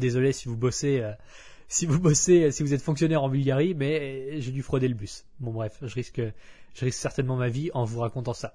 Désolé si vous bossez, euh, si vous bossez, si vous êtes fonctionnaire en Bulgarie, mais j'ai dû frauder le bus. Bon bref, je risque, je risque certainement ma vie en vous racontant ça.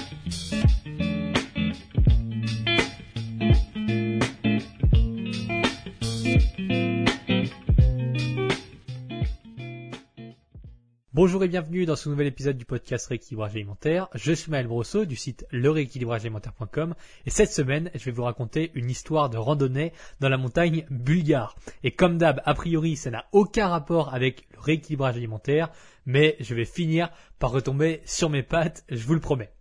Bonjour et bienvenue dans ce nouvel épisode du podcast Rééquilibrage alimentaire. Je suis Maël Brosseau du site lerééquilibragealimentaire.com et cette semaine, je vais vous raconter une histoire de randonnée dans la montagne bulgare. Et comme d'hab, a priori, ça n'a aucun rapport avec le rééquilibrage alimentaire, mais je vais finir par retomber sur mes pattes, je vous le promets.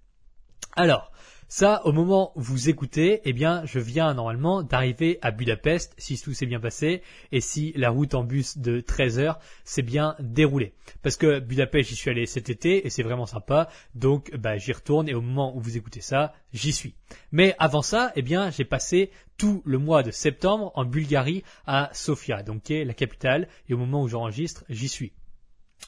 Alors, ça, au moment où vous écoutez, eh bien, je viens normalement d'arriver à Budapest, si tout s'est bien passé, et si la route en bus de 13 heures s'est bien déroulée. Parce que Budapest, j'y suis allé cet été, et c'est vraiment sympa, donc bah, j'y retourne, et au moment où vous écoutez ça, j'y suis. Mais avant ça, eh bien, j'ai passé tout le mois de septembre en Bulgarie à Sofia, donc qui est la capitale, et au moment où j'enregistre, j'y suis.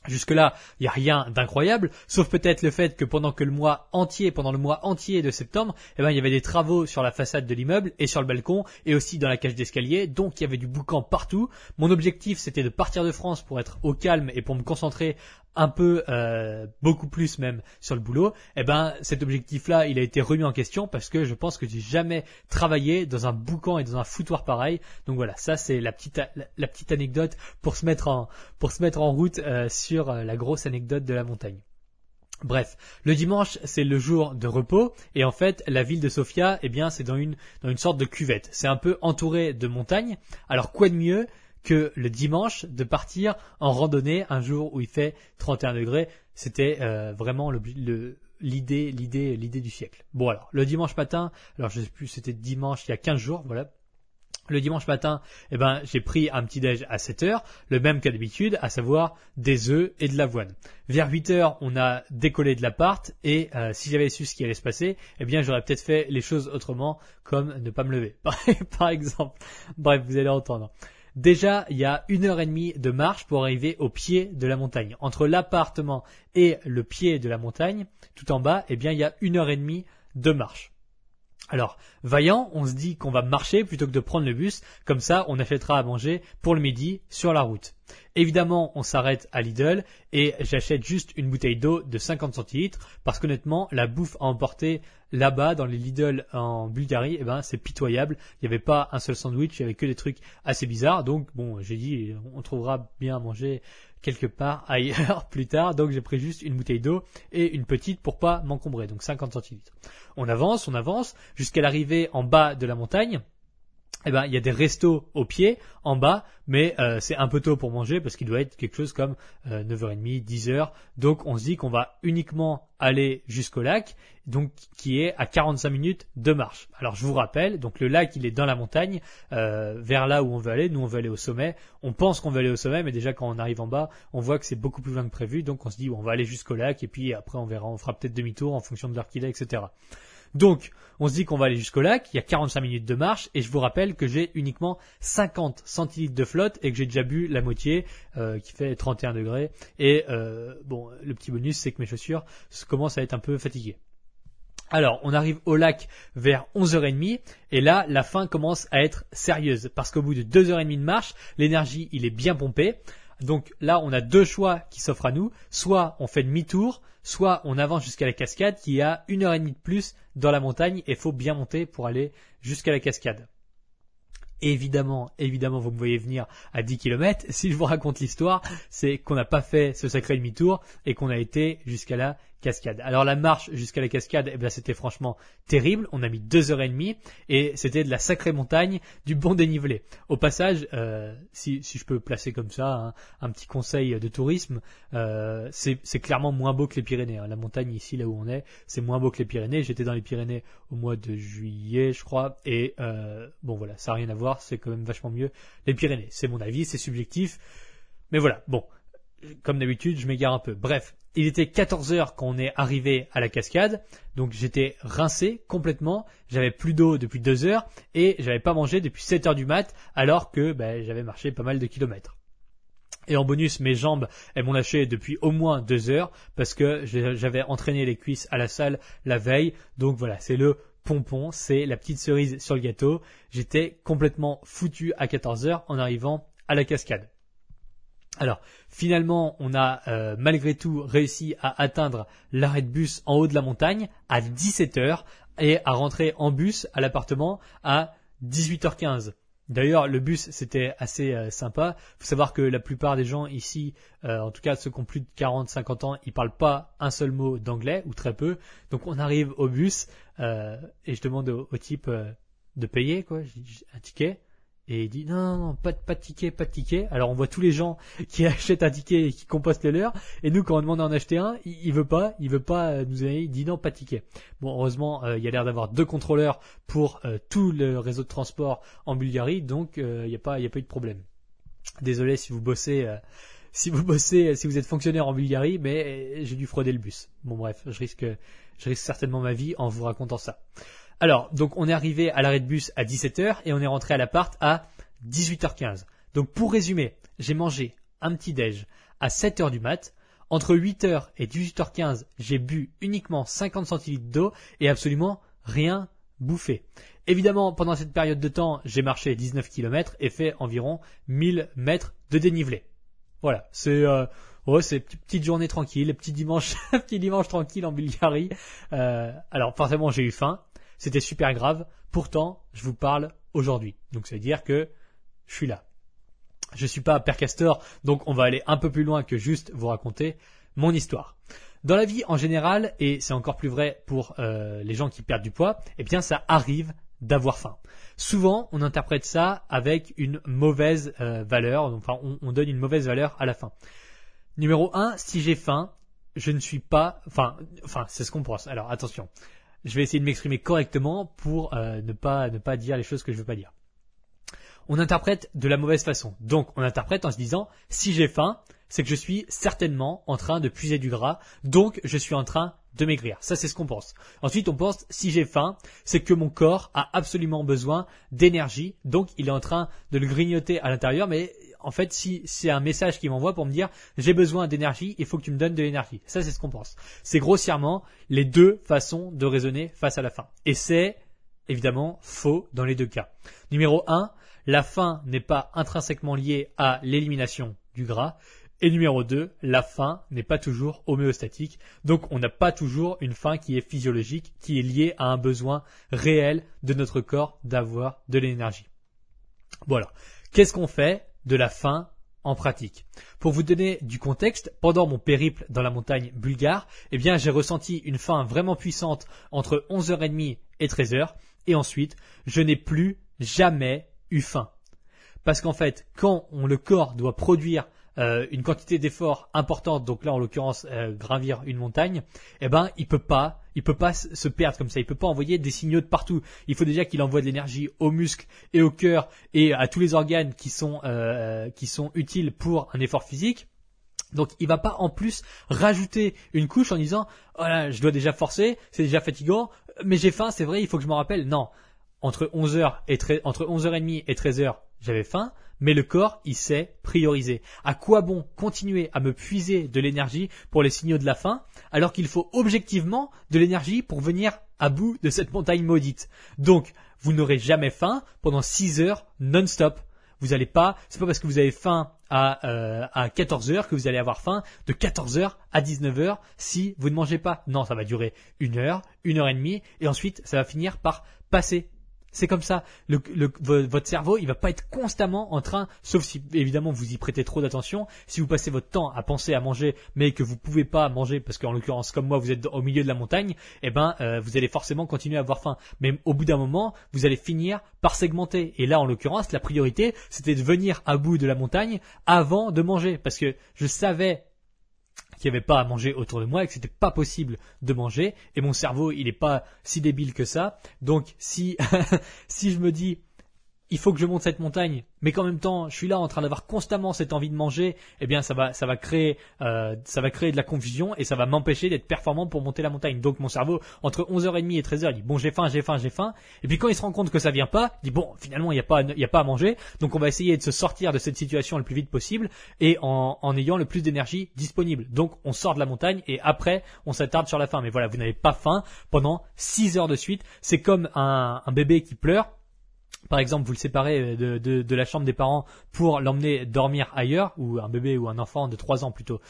Jusque-là, il n'y a rien d'incroyable, sauf peut-être le fait que pendant que le mois entier, pendant le mois entier de septembre, eh ben, il y avait des travaux sur la façade de l'immeuble et sur le balcon et aussi dans la cage d'escalier, donc il y avait du boucan partout. Mon objectif, c'était de partir de France pour être au calme et pour me concentrer un peu euh, beaucoup plus même sur le boulot, eh ben cet objectif-là, il a été remis en question parce que je pense que j'ai jamais travaillé dans un boucan et dans un foutoir pareil. Donc voilà, ça c'est la petite la, petite anecdote pour se mettre en pour se mettre en route euh, sur euh, la grosse anecdote de la montagne. Bref, le dimanche c'est le jour de repos et en fait la ville de Sofia, eh bien c'est dans une dans une sorte de cuvette. C'est un peu entouré de montagnes. Alors quoi de mieux que le dimanche de partir en randonnée un jour où il fait 31 degrés. C'était euh, vraiment l'idée, l'idée, l'idée du siècle. Bon alors, le dimanche matin, alors je sais plus, c'était dimanche il y a 15 jours, voilà. Le dimanche matin, eh ben, j'ai pris un petit déj à 7 heures, le même qu'à d'habitude, à savoir des œufs et de l'avoine. Vers 8 heures, on a décollé de l'appart et euh, si j'avais su ce qui allait se passer, eh bien, j'aurais peut-être fait les choses autrement, comme ne pas me lever, par exemple. Bref, vous allez entendre. Déjà, il y a une heure et demie de marche pour arriver au pied de la montagne. Entre l'appartement et le pied de la montagne, tout en bas, eh bien, il y a une heure et demie de marche. Alors, vaillant, on se dit qu'on va marcher plutôt que de prendre le bus, comme ça on achètera à manger pour le midi sur la route. Évidemment, on s'arrête à Lidl et j'achète juste une bouteille d'eau de 50 centilitres parce qu'honnêtement, la bouffe à emporter là-bas dans les Lidl en Bulgarie, eh ben, c'est pitoyable. Il n'y avait pas un seul sandwich, il n'y avait que des trucs assez bizarres. Donc, bon, j'ai dit, on trouvera bien à manger quelque part ailleurs plus tard. Donc, j'ai pris juste une bouteille d'eau et une petite pour pas m'encombrer. Donc, 50 centilitres. On avance, on avance jusqu'à l'arrivée en bas de la montagne eh ben, il y a des restos au pied, en bas, mais euh, c'est un peu tôt pour manger parce qu'il doit être quelque chose comme 9h30, 10h. Donc on se dit qu'on va uniquement aller jusqu'au lac, donc qui est à 45 minutes de marche. Alors je vous rappelle, donc le lac il est dans la montagne, euh, vers là où on veut aller. Nous on veut aller au sommet. On pense qu'on veut aller au sommet, mais déjà quand on arrive en bas, on voit que c'est beaucoup plus loin que prévu. Donc on se dit on va aller jusqu'au lac et puis après on verra, on fera peut-être demi-tour en fonction de l'heure qu'il est, etc. Donc, on se dit qu'on va aller jusqu'au lac, il y a 45 minutes de marche, et je vous rappelle que j'ai uniquement 50 centilitres de flotte et que j'ai déjà bu la moitié, euh, qui fait 31 degrés. Et euh, bon, le petit bonus, c'est que mes chaussures commencent à être un peu fatiguées. Alors, on arrive au lac vers 11h30 et là, la fin commence à être sérieuse parce qu'au bout de 2h30 de marche, l'énergie, il est bien pompé. Donc là, on a deux choix qui s'offrent à nous. Soit on fait demi-tour, soit on avance jusqu'à la cascade qui a une heure et demie de plus dans la montagne et faut bien monter pour aller jusqu'à la cascade. Évidemment, évidemment, vous me voyez venir à 10 km. Si je vous raconte l'histoire, c'est qu'on n'a pas fait ce sacré demi-tour et qu'on a été jusqu'à la cascade. Alors la marche jusqu'à la cascade, eh ben, c'était franchement terrible. On a mis deux heures et demie et c'était de la sacrée montagne, du bon dénivelé. Au passage, euh, si, si, je peux placer comme ça un, petit conseil de tourisme, euh, c'est clairement moins beau que les Pyrénées. Hein. La montagne ici, là où on est, c'est moins beau que les Pyrénées. J'étais dans les Pyrénées au mois de juillet, je crois, et euh, bon voilà, ça n'a rien à voir. C'est quand même vachement mieux les Pyrénées. C'est mon avis, c'est subjectif. Mais voilà, bon, comme d'habitude, je m'égare un peu. Bref, il était 14 heures quand on est arrivé à la cascade, donc j'étais rincé complètement, j'avais plus d'eau depuis deux heures et j'avais pas mangé depuis 7 heures du mat alors que ben, j'avais marché pas mal de kilomètres. Et en bonus, mes jambes, elles m'ont lâché depuis au moins deux heures parce que j'avais entraîné les cuisses à la salle la veille. Donc voilà, c'est le pompon, c'est la petite cerise sur le gâteau. J'étais complètement foutu à 14 heures en arrivant à la cascade. Alors, finalement, on a euh, malgré tout réussi à atteindre l'arrêt de bus en haut de la montagne à 17h et à rentrer en bus à l'appartement à 18h15. D'ailleurs, le bus, c'était assez euh, sympa. Il faut savoir que la plupart des gens ici, euh, en tout cas ceux qui ont plus de 40-50 ans, ils parlent pas un seul mot d'anglais, ou très peu. Donc on arrive au bus, et je demande au, au type de payer, quoi, un ticket. Et il dit non, non, pas de, pas de ticket, pas de ticket. Alors on voit tous les gens qui achètent un ticket et qui compostent le leur. Et nous, quand on demande d'en acheter un, il, veut pas, il veut pas euh, nous donner, il dit non, pas de ticket. Bon, heureusement, euh, il y a l'air d'avoir deux contrôleurs pour euh, tout le réseau de transport en Bulgarie, donc il n'y a pas, il y a pas eu de problème. Désolé si vous bossez, si vous bossez, si vous êtes fonctionnaire en Bulgarie, mais j'ai dû frauder le bus. Bon bref, je risque, je risque certainement ma vie en vous racontant ça. Alors, donc on est arrivé à l'arrêt de bus à 17h et on est rentré à l'appart à 18h15. Donc pour résumer, j'ai mangé un petit déj à 7h du mat. Entre 8h et 18h15, j'ai bu uniquement 50 centilitres d'eau et absolument rien bouffé. Évidemment, pendant cette période de temps, j'ai marché 19 km et fait environ 1000 mètres de dénivelé. Voilà, c'est euh, c'est petite journée tranquille, petit dimanche, petit dimanche tranquille en Bulgarie. Euh, alors forcément, j'ai eu faim. C'était super grave. Pourtant, je vous parle aujourd'hui. Donc ça veut dire que je suis là. Je suis pas Père Castor, donc on va aller un peu plus loin que juste vous raconter mon histoire. Dans la vie en général, et c'est encore plus vrai pour euh, les gens qui perdent du poids, eh bien ça arrive d'avoir faim. Souvent, on interprète ça avec une mauvaise euh, valeur, enfin on, on, donne une mauvaise valeur à la fin. Numéro 1, si j'ai faim, je ne suis pas, enfin, enfin c'est ce qu'on pense. Alors attention, je vais essayer de m'exprimer correctement pour euh, ne pas ne pas dire les choses que je veux pas dire. On interprète de la mauvaise façon. Donc on interprète en se disant si j'ai faim, c'est que je suis certainement en train de puiser du gras, donc je suis en train de maigrir. Ça c'est ce qu'on pense. Ensuite on pense si j'ai faim, c'est que mon corps a absolument besoin d'énergie, donc il est en train de le grignoter à l'intérieur, mais en fait, si c'est un message qui m'envoie pour me dire j'ai besoin d'énergie, il faut que tu me donnes de l'énergie. Ça, c'est ce qu'on pense. C'est grossièrement les deux façons de raisonner face à la faim. Et c'est évidemment faux dans les deux cas. Numéro 1, la faim n'est pas intrinsèquement liée à l'élimination du gras. Et numéro 2, la faim n'est pas toujours homéostatique. Donc on n'a pas toujours une faim qui est physiologique, qui est liée à un besoin réel de notre corps d'avoir de l'énergie. Voilà. Qu'est-ce qu'on fait? De la faim en pratique. Pour vous donner du contexte, pendant mon périple dans la montagne bulgare, eh bien, j'ai ressenti une faim vraiment puissante entre 11h30 et 13h, et ensuite, je n'ai plus jamais eu faim. Parce qu'en fait, quand on, le corps doit produire euh, une quantité d'effort importante, donc là en l'occurrence euh, gravir une montagne, eh ben il peut pas, il peut pas se perdre comme ça, il peut pas envoyer des signaux de partout. Il faut déjà qu'il envoie de l'énergie aux muscles et au cœur et à tous les organes qui sont euh, qui sont utiles pour un effort physique. Donc il va pas en plus rajouter une couche en disant oh je dois déjà forcer, c'est déjà fatigant, mais j'ai faim, c'est vrai, il faut que je me rappelle. Non, entre 11h et entre 11h30 et 13h, j'avais faim mais le corps, il sait prioriser. À quoi bon continuer à me puiser de l'énergie pour les signaux de la faim, alors qu'il faut objectivement de l'énergie pour venir à bout de cette montagne maudite? Donc, vous n'aurez jamais faim pendant 6 heures non-stop. Vous n'allez pas, c'est pas parce que vous avez faim à, euh, à 14 heures que vous allez avoir faim de 14 heures à 19 heures si vous ne mangez pas. Non, ça va durer une heure, une heure et demie, et ensuite ça va finir par passer. C'est comme ça. Votre cerveau, il va pas être constamment en train, sauf si évidemment vous y prêtez trop d'attention. Si vous passez votre temps à penser à manger, mais que vous pouvez pas manger parce qu'en l'occurrence comme moi vous êtes au milieu de la montagne, eh ben euh, vous allez forcément continuer à avoir faim. Mais au bout d'un moment, vous allez finir par segmenter. Et là, en l'occurrence, la priorité, c'était de venir à bout de la montagne avant de manger, parce que je savais qu'il n'y avait pas à manger autour de moi et que c'était pas possible de manger. Et mon cerveau, il n'est pas si débile que ça. Donc, si, si je me dis, il faut que je monte cette montagne, mais qu'en même temps, je suis là en train d'avoir constamment cette envie de manger, eh bien, ça va, ça va créer, euh, ça va créer de la confusion et ça va m'empêcher d'être performant pour monter la montagne. Donc, mon cerveau, entre 11h30 et 13h, il dit bon, j'ai faim, j'ai faim, j'ai faim. Et puis, quand il se rend compte que ça vient pas, il dit bon, finalement, il n'y a pas, il y a pas à manger. Donc, on va essayer de se sortir de cette situation le plus vite possible et en, en ayant le plus d'énergie disponible. Donc, on sort de la montagne et après, on s'attarde sur la faim. Mais voilà, vous n'avez pas faim pendant 6 heures de suite. C'est comme un, un bébé qui pleure par exemple, vous le séparez de, de, de la chambre des parents pour l'emmener dormir ailleurs, ou un bébé ou un enfant de 3 ans plutôt,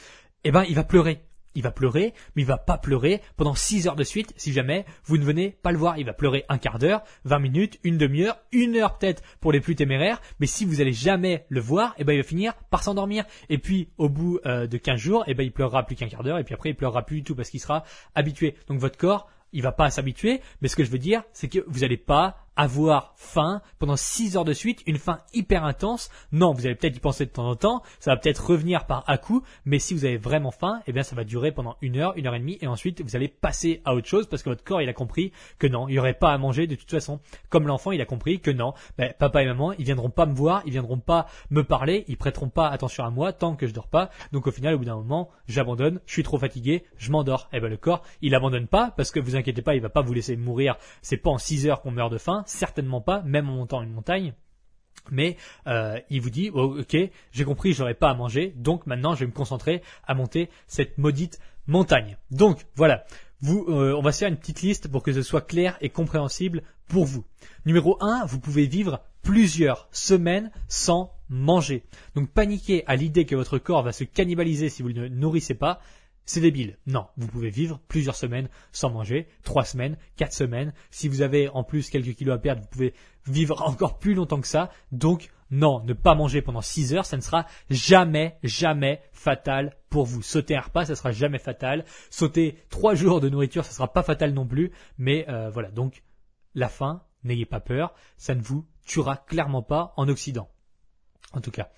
eh ben, il va pleurer. Il va pleurer, mais il va pas pleurer pendant 6 heures de suite si jamais vous ne venez pas le voir. Il va pleurer un quart d'heure, 20 minutes, une demi-heure, une heure peut-être pour les plus téméraires, mais si vous allez jamais le voir, eh ben il va finir par s'endormir. Et puis au bout euh, de 15 jours, eh ben il pleurera plus qu'un quart d'heure, et puis après il pleurera plus du tout parce qu'il sera habitué. Donc votre corps, il va pas s'habituer, mais ce que je veux dire, c'est que vous n'allez pas avoir faim pendant 6 heures de suite, une faim hyper intense. Non, vous allez peut-être y penser de temps en temps, ça va peut-être revenir par à coup, mais si vous avez vraiment faim, eh bien ça va durer pendant une heure, une heure et demie, et ensuite vous allez passer à autre chose parce que votre corps il a compris que non, il n'y aurait pas à manger de toute façon. Comme l'enfant il a compris que non, ben, papa et maman ils viendront pas me voir, ils viendront pas me parler, ils prêteront pas attention à moi tant que je dors pas. Donc au final au bout d'un moment j'abandonne, je suis trop fatigué, je m'endors. Eh ben le corps il abandonne pas parce que vous inquiétez pas, il va pas vous laisser mourir. C'est pas en 6 heures qu'on meurt de faim certainement pas, même en montant une montagne. Mais euh, il vous dit, oh, ok, j'ai compris, j'aurai pas à manger, donc maintenant je vais me concentrer à monter cette maudite montagne. Donc voilà, vous, euh, on va se faire une petite liste pour que ce soit clair et compréhensible pour vous. Numéro 1, vous pouvez vivre plusieurs semaines sans manger. Donc paniquer à l'idée que votre corps va se cannibaliser si vous ne nourrissez pas, c'est débile. Non, vous pouvez vivre plusieurs semaines sans manger, trois semaines, quatre semaines. Si vous avez en plus quelques kilos à perdre, vous pouvez vivre encore plus longtemps que ça. Donc, non, ne pas manger pendant six heures, ça ne sera jamais, jamais fatal pour vous. Sauter un repas, ça sera jamais fatal. Sauter trois jours de nourriture, ça sera pas fatal non plus. Mais euh, voilà, donc la faim, n'ayez pas peur, ça ne vous tuera clairement pas en Occident. En tout cas.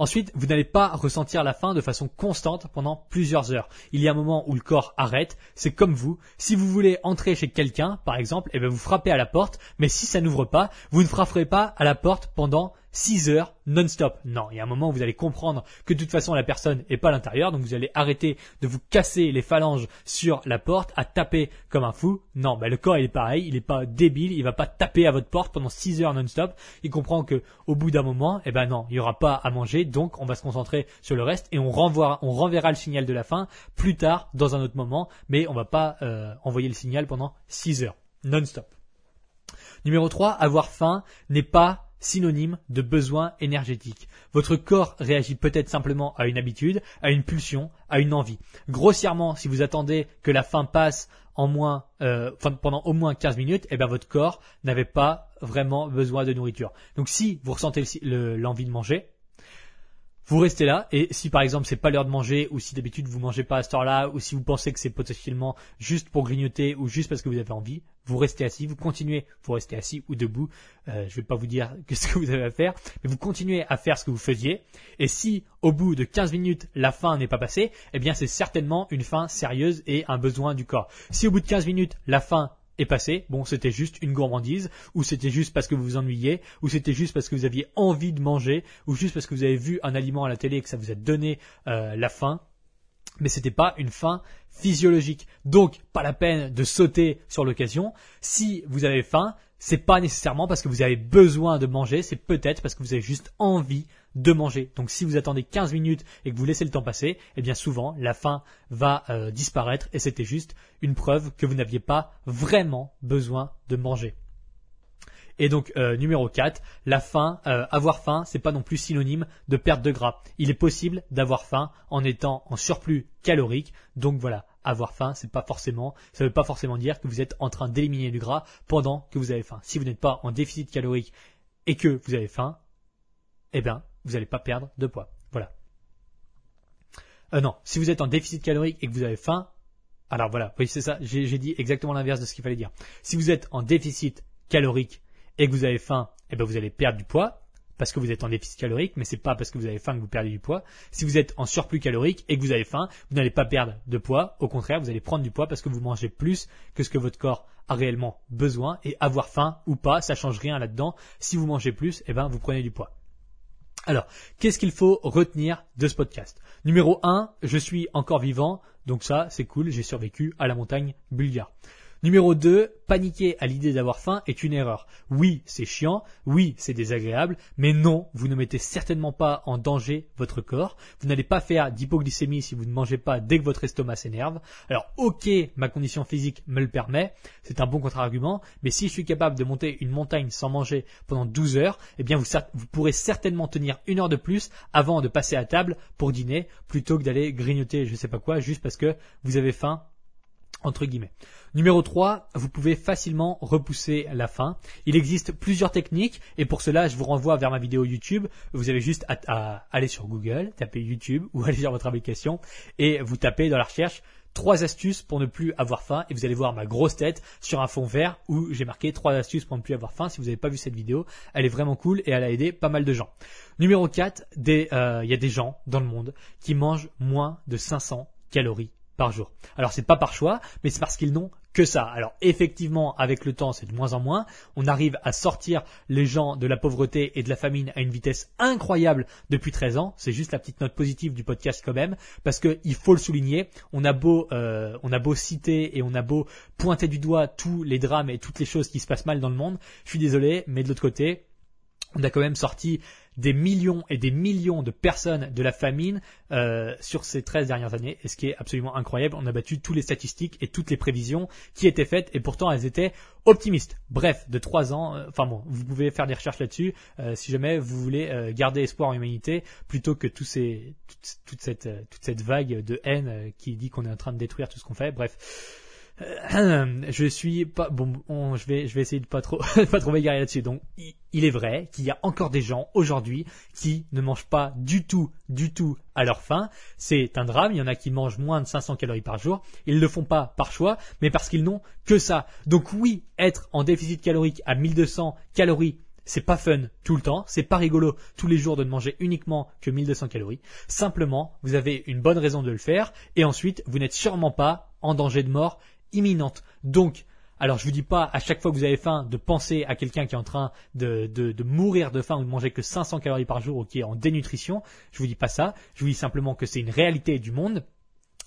Ensuite, vous n'allez pas ressentir la faim de façon constante pendant plusieurs heures. Il y a un moment où le corps arrête. C'est comme vous. Si vous voulez entrer chez quelqu'un, par exemple, et eh bien vous frappez à la porte, mais si ça n'ouvre pas, vous ne frapperez pas à la porte pendant 6 heures non-stop. Non, il y a un moment où vous allez comprendre que de toute façon la personne est pas à l'intérieur, donc vous allez arrêter de vous casser les phalanges sur la porte, à taper comme un fou. Non, bah, le corps il est pareil, il est pas débile, il va pas taper à votre porte pendant 6 heures non-stop. Il comprend que au bout d'un moment, eh ben non, il y aura pas à manger, donc on va se concentrer sur le reste et on renvoie, on renverra le signal de la faim plus tard dans un autre moment, mais on va pas euh, envoyer le signal pendant 6 heures non-stop. Numéro 3, avoir faim n'est pas synonyme de besoin énergétique. Votre corps réagit peut-être simplement à une habitude, à une pulsion, à une envie. Grossièrement, si vous attendez que la faim passe euh, pendant au moins 15 minutes, eh bien votre corps n'avait pas vraiment besoin de nourriture. Donc si vous ressentez l'envie de manger, vous restez là et si par exemple c'est pas l'heure de manger ou si d'habitude vous mangez pas à cette heure-là ou si vous pensez que c'est potentiellement juste pour grignoter ou juste parce que vous avez envie, vous restez assis, vous continuez, vous restez assis ou debout. Euh, je vais pas vous dire ce que vous avez à faire, mais vous continuez à faire ce que vous faisiez. Et si au bout de 15 minutes la faim n'est pas passée, eh bien c'est certainement une faim sérieuse et un besoin du corps. Si au bout de 15 minutes la faim est passé. Bon, c'était juste une gourmandise, ou c'était juste parce que vous vous ennuyez, ou c'était juste parce que vous aviez envie de manger, ou juste parce que vous avez vu un aliment à la télé et que ça vous a donné euh, la faim. Mais c'était pas une faim physiologique. Donc, pas la peine de sauter sur l'occasion. Si vous avez faim, c'est pas nécessairement parce que vous avez besoin de manger, c'est peut-être parce que vous avez juste envie de manger. Donc si vous attendez 15 minutes et que vous laissez le temps passer, eh bien souvent la faim va euh, disparaître et c'était juste une preuve que vous n'aviez pas vraiment besoin de manger. Et donc euh, numéro 4, la faim, euh, avoir faim, c'est pas non plus synonyme de perte de gras. Il est possible d'avoir faim en étant en surplus calorique. Donc voilà, avoir faim, c'est pas forcément, ça veut pas forcément dire que vous êtes en train d'éliminer du gras pendant que vous avez faim. Si vous n'êtes pas en déficit calorique et que vous avez faim, eh bien, vous n'allez pas perdre de poids. Voilà. Euh, non, si vous êtes en déficit calorique et que vous avez faim, alors voilà, oui c'est ça, j'ai dit exactement l'inverse de ce qu'il fallait dire. Si vous êtes en déficit calorique et que vous avez faim, eh ben vous allez perdre du poids parce que vous êtes en déficit calorique, mais c'est pas parce que vous avez faim que vous perdez du poids. Si vous êtes en surplus calorique et que vous avez faim, vous n'allez pas perdre de poids. Au contraire, vous allez prendre du poids parce que vous mangez plus que ce que votre corps a réellement besoin et avoir faim ou pas, ça change rien là-dedans. Si vous mangez plus, eh ben vous prenez du poids. Alors, qu'est-ce qu'il faut retenir de ce podcast? Numéro 1, je suis encore vivant, donc ça c'est cool, j'ai survécu à la montagne bulgare. Numéro 2, paniquer à l'idée d'avoir faim est une erreur. Oui, c'est chiant, oui, c'est désagréable, mais non, vous ne mettez certainement pas en danger votre corps. Vous n'allez pas faire d'hypoglycémie si vous ne mangez pas dès que votre estomac s'énerve. Alors, ok, ma condition physique me le permet, c'est un bon contre-argument, mais si je suis capable de monter une montagne sans manger pendant 12 heures, eh bien vous, pourrez certainement tenir une heure de plus avant de passer à table pour dîner, plutôt que d'aller grignoter je sais pas quoi, juste parce que vous avez faim entre guillemets. Numéro 3, vous pouvez facilement repousser la fin. Il existe plusieurs techniques et pour cela, je vous renvoie vers ma vidéo YouTube. Vous avez juste à, aller sur Google, taper YouTube ou aller sur votre application et vous tapez dans la recherche trois astuces pour ne plus avoir faim et vous allez voir ma grosse tête sur un fond vert où j'ai marqué trois astuces pour ne plus avoir faim. Si vous n'avez pas vu cette vidéo, elle est vraiment cool et elle a aidé pas mal de gens. Numéro 4, euh, il y a des gens dans le monde qui mangent moins de 500 calories jour. Alors c'est pas par choix, mais c'est parce qu'ils n'ont que ça. Alors effectivement, avec le temps, c'est de moins en moins. On arrive à sortir les gens de la pauvreté et de la famine à une vitesse incroyable depuis 13 ans. C'est juste la petite note positive du podcast quand même, parce qu'il faut le souligner. On a beau, euh, on a beau citer et on a beau pointer du doigt tous les drames et toutes les choses qui se passent mal dans le monde. Je suis désolé, mais de l'autre côté, on a quand même sorti des millions et des millions de personnes de la famine euh, sur ces 13 dernières années, et ce qui est absolument incroyable. On a battu toutes les statistiques et toutes les prévisions qui étaient faites, et pourtant elles étaient optimistes. Bref, de 3 ans, euh, enfin bon, vous pouvez faire des recherches là-dessus euh, si jamais vous voulez garder espoir en humanité, plutôt que ces, toute, cette, toute cette vague de haine qui dit qu'on est en train de détruire tout ce qu'on fait. Bref. Euh, je suis pas bon. je vais, je vais essayer de pas trop, pas trop m'égarer là-dessus. Donc, il, est vrai qu'il y a encore des gens aujourd'hui qui ne mangent pas du tout, du tout à leur faim. C'est un drame. Il y en a qui mangent moins de 500 calories par jour. Ils ne le font pas par choix, mais parce qu'ils n'ont que ça. Donc oui, être en déficit calorique à 1200 calories c'est pas fun tout le temps, c'est pas rigolo tous les jours de ne manger uniquement que 1200 calories. Simplement, vous avez une bonne raison de le faire et ensuite, vous n'êtes sûrement pas en danger de mort imminente. Donc, alors je vous dis pas à chaque fois que vous avez faim de penser à quelqu'un qui est en train de, de, mourir de faim ou de manger que 500 calories par jour ou qui est en dénutrition. Je vous dis pas ça. Je vous dis simplement que c'est une réalité du monde.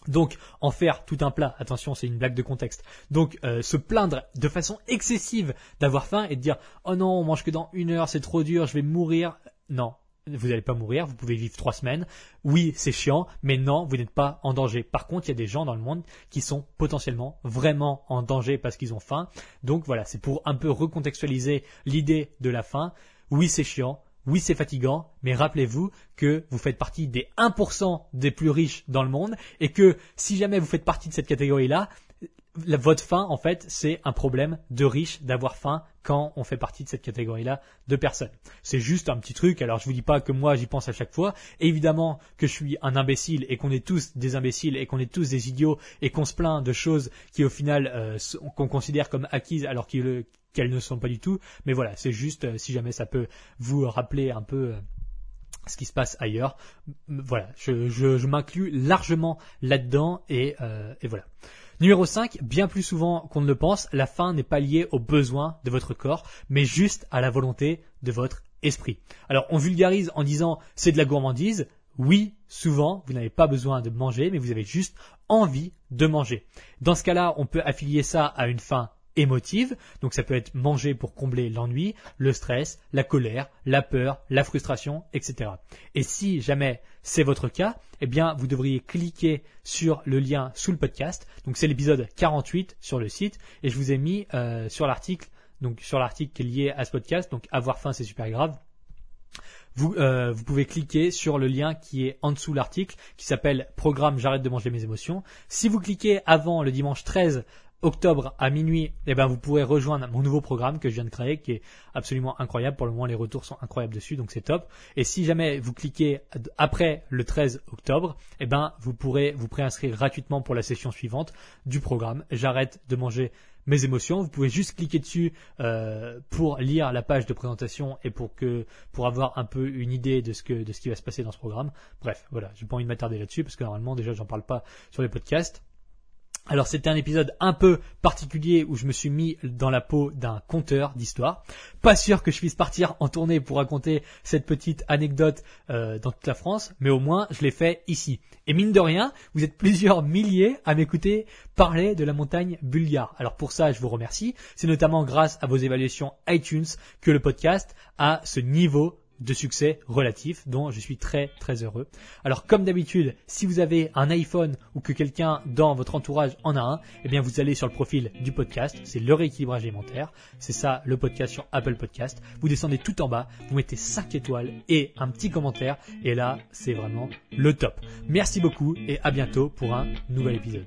Donc en faire tout un plat, attention c'est une blague de contexte. Donc euh, se plaindre de façon excessive d'avoir faim et de dire oh non on mange que dans une heure c'est trop dur je vais mourir. Non, vous n'allez pas mourir, vous pouvez vivre trois semaines. Oui, c'est chiant, mais non, vous n'êtes pas en danger. Par contre, il y a des gens dans le monde qui sont potentiellement vraiment en danger parce qu'ils ont faim. Donc voilà, c'est pour un peu recontextualiser l'idée de la faim. Oui, c'est chiant. Oui, c'est fatigant, mais rappelez-vous que vous faites partie des 1% des plus riches dans le monde et que si jamais vous faites partie de cette catégorie-là, votre faim, en fait, c'est un problème de riche d'avoir faim quand on fait partie de cette catégorie-là de personnes. C'est juste un petit truc. Alors, je vous dis pas que moi, j'y pense à chaque fois. évidemment que je suis un imbécile et qu'on est tous des imbéciles et qu'on est tous des idiots et qu'on se plaint de choses qui, au final, euh, qu'on considère comme acquises alors qu'elles ne sont pas du tout. Mais voilà, c'est juste, euh, si jamais ça peut vous rappeler un peu euh, ce qui se passe ailleurs. Voilà, je, je, m'inclus largement là-dedans et, et voilà. Numéro 5, bien plus souvent qu'on ne le pense, la faim n'est pas liée aux besoins de votre corps, mais juste à la volonté de votre esprit. Alors on vulgarise en disant c'est de la gourmandise. Oui, souvent, vous n'avez pas besoin de manger, mais vous avez juste envie de manger. Dans ce cas-là, on peut affilier ça à une faim émotive, donc ça peut être manger pour combler l'ennui, le stress, la colère, la peur, la frustration, etc. Et si jamais c'est votre cas, eh bien vous devriez cliquer sur le lien sous le podcast. Donc c'est l'épisode 48 sur le site et je vous ai mis euh, sur l'article, donc sur l'article qui est lié à ce podcast. Donc avoir faim c'est super grave. Vous, euh, vous, pouvez cliquer sur le lien qui est en dessous l'article qui s'appelle Programme J'arrête de manger mes émotions. Si vous cliquez avant le dimanche 13 octobre à minuit, eh ben, vous pourrez rejoindre mon nouveau programme que je viens de créer, qui est absolument incroyable. Pour le moment, les retours sont incroyables dessus, donc c'est top. Et si jamais vous cliquez après le 13 octobre, eh ben, vous pourrez vous préinscrire gratuitement pour la session suivante du programme. J'arrête de manger mes émotions. Vous pouvez juste cliquer dessus euh, pour lire la page de présentation et pour que pour avoir un peu une idée de ce que de ce qui va se passer dans ce programme. Bref, voilà, j'ai pas envie de m'attarder là-dessus parce que normalement déjà j'en parle pas sur les podcasts. Alors c'était un épisode un peu particulier où je me suis mis dans la peau d'un conteur d'histoire. Pas sûr que je puisse partir en tournée pour raconter cette petite anecdote euh, dans toute la France, mais au moins je l'ai fait ici. Et mine de rien, vous êtes plusieurs milliers à m'écouter parler de la montagne bulgare. Alors pour ça, je vous remercie. C'est notamment grâce à vos évaluations iTunes que le podcast a ce niveau de succès relatif dont je suis très très heureux. Alors comme d'habitude, si vous avez un iPhone ou que quelqu'un dans votre entourage en a un, eh bien vous allez sur le profil du podcast, c'est le rééquilibrage alimentaire, c'est ça le podcast sur Apple Podcast. Vous descendez tout en bas, vous mettez 5 étoiles et un petit commentaire et là, c'est vraiment le top. Merci beaucoup et à bientôt pour un nouvel épisode.